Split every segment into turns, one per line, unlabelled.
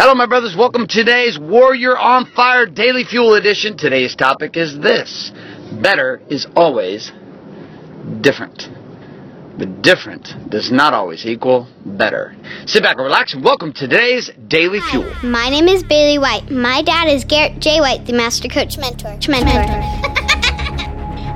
Hello, my brothers. Welcome to today's Warrior on Fire Daily Fuel Edition. Today's topic is this Better is always different. But different does not always equal better. Sit back and relax and welcome to today's Daily Fuel.
My name is Bailey White. My dad is Garrett J. White, the Master Coach Mentor. Mentor.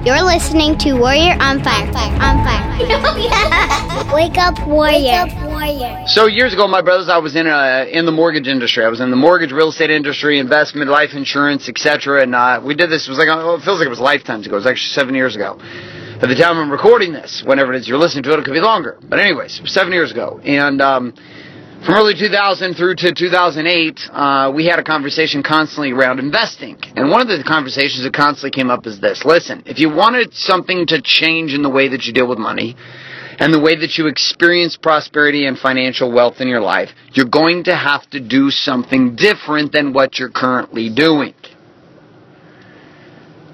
You're listening to Warrior on Fire. Fire, On Fire. Wake up, Warrior. Wake up, Warrior.
So years ago, my brothers, I was in uh, in the mortgage industry. I was in the mortgage, real estate industry, investment, life insurance, etc. And uh, we did this. It was like oh, it feels like it was lifetimes ago. It was actually seven years ago. At the time I'm recording this, whenever it is you're listening to it, it could be longer. But anyways, seven years ago, and um, from early 2000 through to 2008, uh, we had a conversation constantly around investing. And one of the conversations that constantly came up is this. Listen, if you wanted something to change in the way that you deal with money, and the way that you experience prosperity and financial wealth in your life, you're going to have to do something different than what you're currently doing.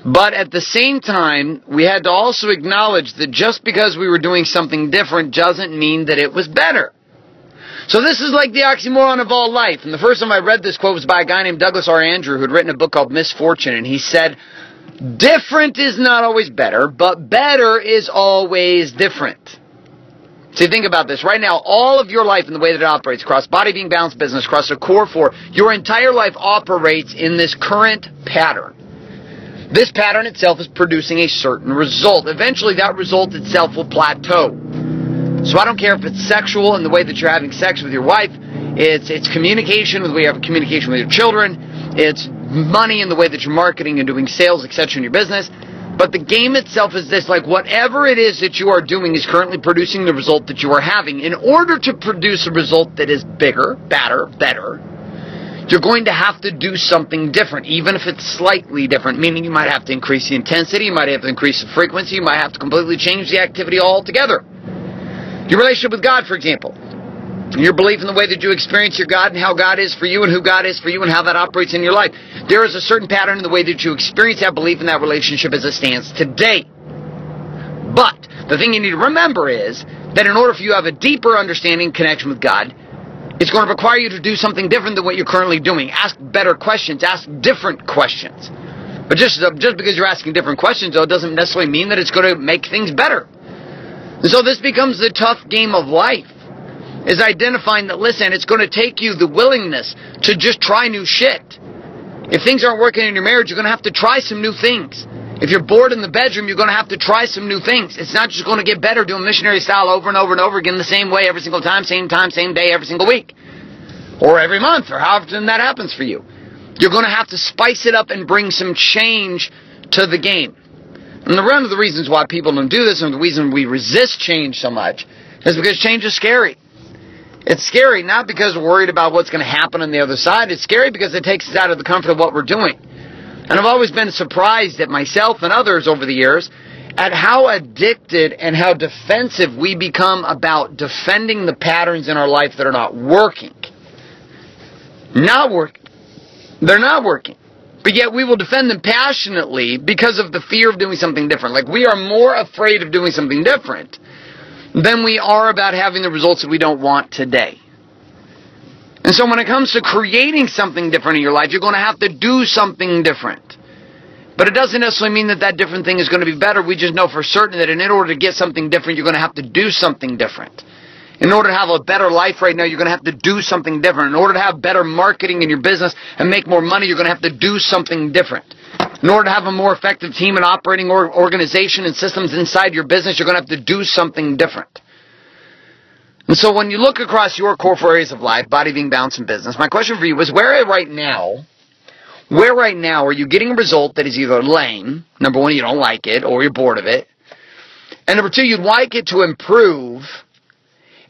But at the same time, we had to also acknowledge that just because we were doing something different doesn't mean that it was better. So this is like the oxymoron of all life. And the first time I read this quote was by a guy named Douglas R. Andrew who had written a book called Missed Fortune. And he said, different is not always better, but better is always different. So think about this. Right now, all of your life and the way that it operates across body being balanced business, across the core four, your entire life operates in this current pattern. This pattern itself is producing a certain result. Eventually, that result itself will plateau. So I don't care if it's sexual in the way that you're having sex with your wife. It's it's communication with the way you have communication with your children. It's money in the way that you're marketing and doing sales, etc. in your business. But the game itself is this, like whatever it is that you are doing is currently producing the result that you are having. In order to produce a result that is bigger, better, better, you're going to have to do something different, even if it's slightly different, meaning you might have to increase the intensity, you might have to increase the frequency, you might have to completely change the activity altogether. Your relationship with God, for example. Your belief in the way that you experience your God and how God is for you and who God is for you and how that operates in your life. There is a certain pattern in the way that you experience that belief in that relationship as it stands today. But the thing you need to remember is that in order for you to have a deeper understanding connection with God, it's going to require you to do something different than what you're currently doing. Ask better questions. Ask different questions. But just, just because you're asking different questions, though, doesn't necessarily mean that it's going to make things better. And so this becomes the tough game of life. Is identifying that, listen, it's going to take you the willingness to just try new shit. If things aren't working in your marriage, you're going to have to try some new things. If you're bored in the bedroom, you're going to have to try some new things. It's not just going to get better doing missionary style over and over and over again the same way every single time, same time, same day, every single week. Or every month, or however often that happens for you. You're going to have to spice it up and bring some change to the game. And the, one of the reasons why people don't do this and the reason we resist change so much is because change is scary. It's scary not because we're worried about what's going to happen on the other side. It's scary because it takes us out of the comfort of what we're doing. And I've always been surprised at myself and others over the years at how addicted and how defensive we become about defending the patterns in our life that are not working. Not working. They're not working. But yet we will defend them passionately because of the fear of doing something different. Like we are more afraid of doing something different than we are about having the results that we don't want today. And so when it comes to creating something different in your life, you're going to have to do something different. But it doesn't necessarily mean that that different thing is going to be better. We just know for certain that in order to get something different, you're going to have to do something different. In order to have a better life right now, you're going to have to do something different. In order to have better marketing in your business and make more money, you're going to have to do something different. In order to have a more effective team and operating organization and systems inside your business, you're going to have to do something different. And so when you look across your core four areas of life, body being balanced and business, my question for you is where right now, where right now are you getting a result that is either lame, number one, you don't like it, or you're bored of it, and number two, you'd like it to improve,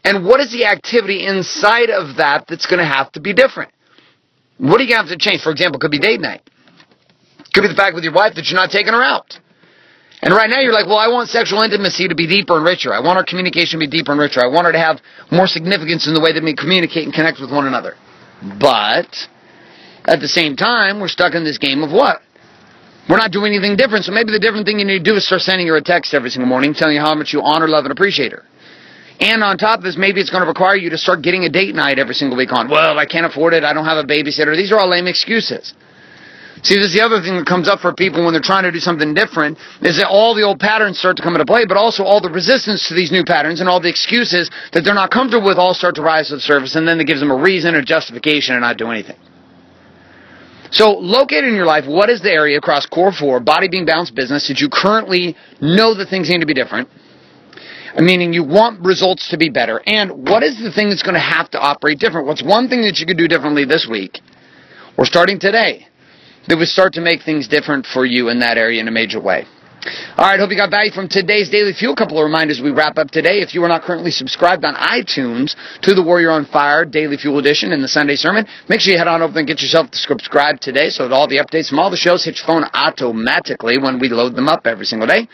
and what is the activity inside of that that's going to have to be different? What are you going to have to change? For example, it could be date night. Could be the fact with your wife that you're not taking her out. And right now you're like, well, I want sexual intimacy to be deeper and richer. I want our communication to be deeper and richer. I want her to have more significance in the way that we communicate and connect with one another. But at the same time, we're stuck in this game of what? We're not doing anything different. So maybe the different thing you need to do is start sending her a text every single morning telling you how much you honor, love, and appreciate her. And on top of this, maybe it's going to require you to start getting a date night every single week on, well, I can't afford it, I don't have a babysitter. These are all lame excuses. See, this is the other thing that comes up for people when they're trying to do something different, is that all the old patterns start to come into play, but also all the resistance to these new patterns and all the excuses that they're not comfortable with all start to rise to the surface, and then it gives them a reason or justification to not do anything. So, locate in your life what is the area across core four, body being balanced business, that you currently know that things need to be different, meaning you want results to be better, and what is the thing that's going to have to operate different? What's one thing that you could do differently this week, or starting today, that would start to make things different for you in that area in a major way. All right, hope you got value from today's Daily Fuel. A couple of reminders we wrap up today. If you are not currently subscribed on iTunes to the Warrior on Fire Daily Fuel Edition and the Sunday Sermon, make sure you head on over and get yourself subscribed today so that all the updates from all the shows hit your phone automatically when we load them up every single day.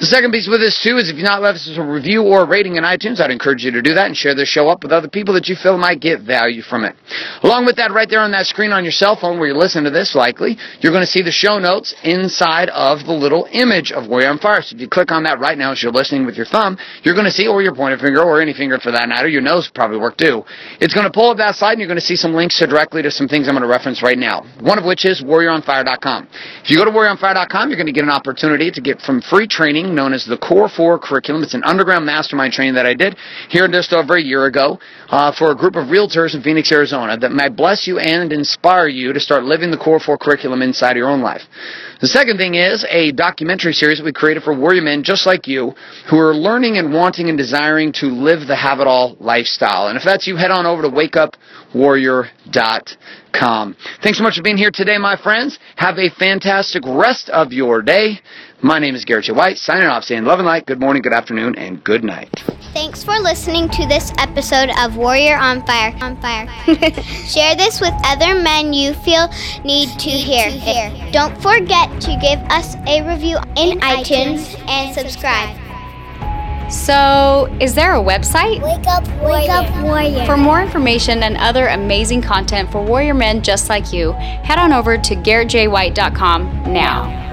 The second piece with this, too, is if you've not left us a review or a rating in iTunes, I'd encourage you to do that and share this show up with other people that you feel might get value from it. Along with that, right there on that screen on your cell phone where you're listening to this, likely, you're going to see the show notes inside of the little image of Warrior on Fire. So if you click on that right now as you're listening with your thumb, you're going to see, or your pointer finger, or any finger for that matter, your nose probably work too. It's going to pull up that slide and you're going to see some links to directly to some things I'm going to reference right now. One of which is warrioronfire.com. If you go to warrioronfire.com, you're going to get an opportunity to get from free training known as the Core 4 curriculum. It's an underground mastermind training that I did here just over a year ago uh, for a group of realtors in Phoenix, Arizona that might bless you and inspire you to start living the Core 4 curriculum inside your own life. The second thing is a documentary series that we created for warrior men just like you who are learning and wanting and desiring to live the have it all lifestyle. And if that's you, head on over to wakeupwarrior.com. Thanks so much for being here today, my friends. Have a fantastic rest of your day. My name is Garrett J. White, signing off, saying love and light, good morning, good afternoon, and good night.
Thanks for listening to this episode of Warrior on Fire. On Fire. Share this with other men you feel need to hear. Don't forget to give us a review in, iTunes, and subscribe.
So, is there a website?
Wake up, Wake up, Warrior.
For more information and other amazing content for warrior men just like you, head on over to garrettjwhite.com now.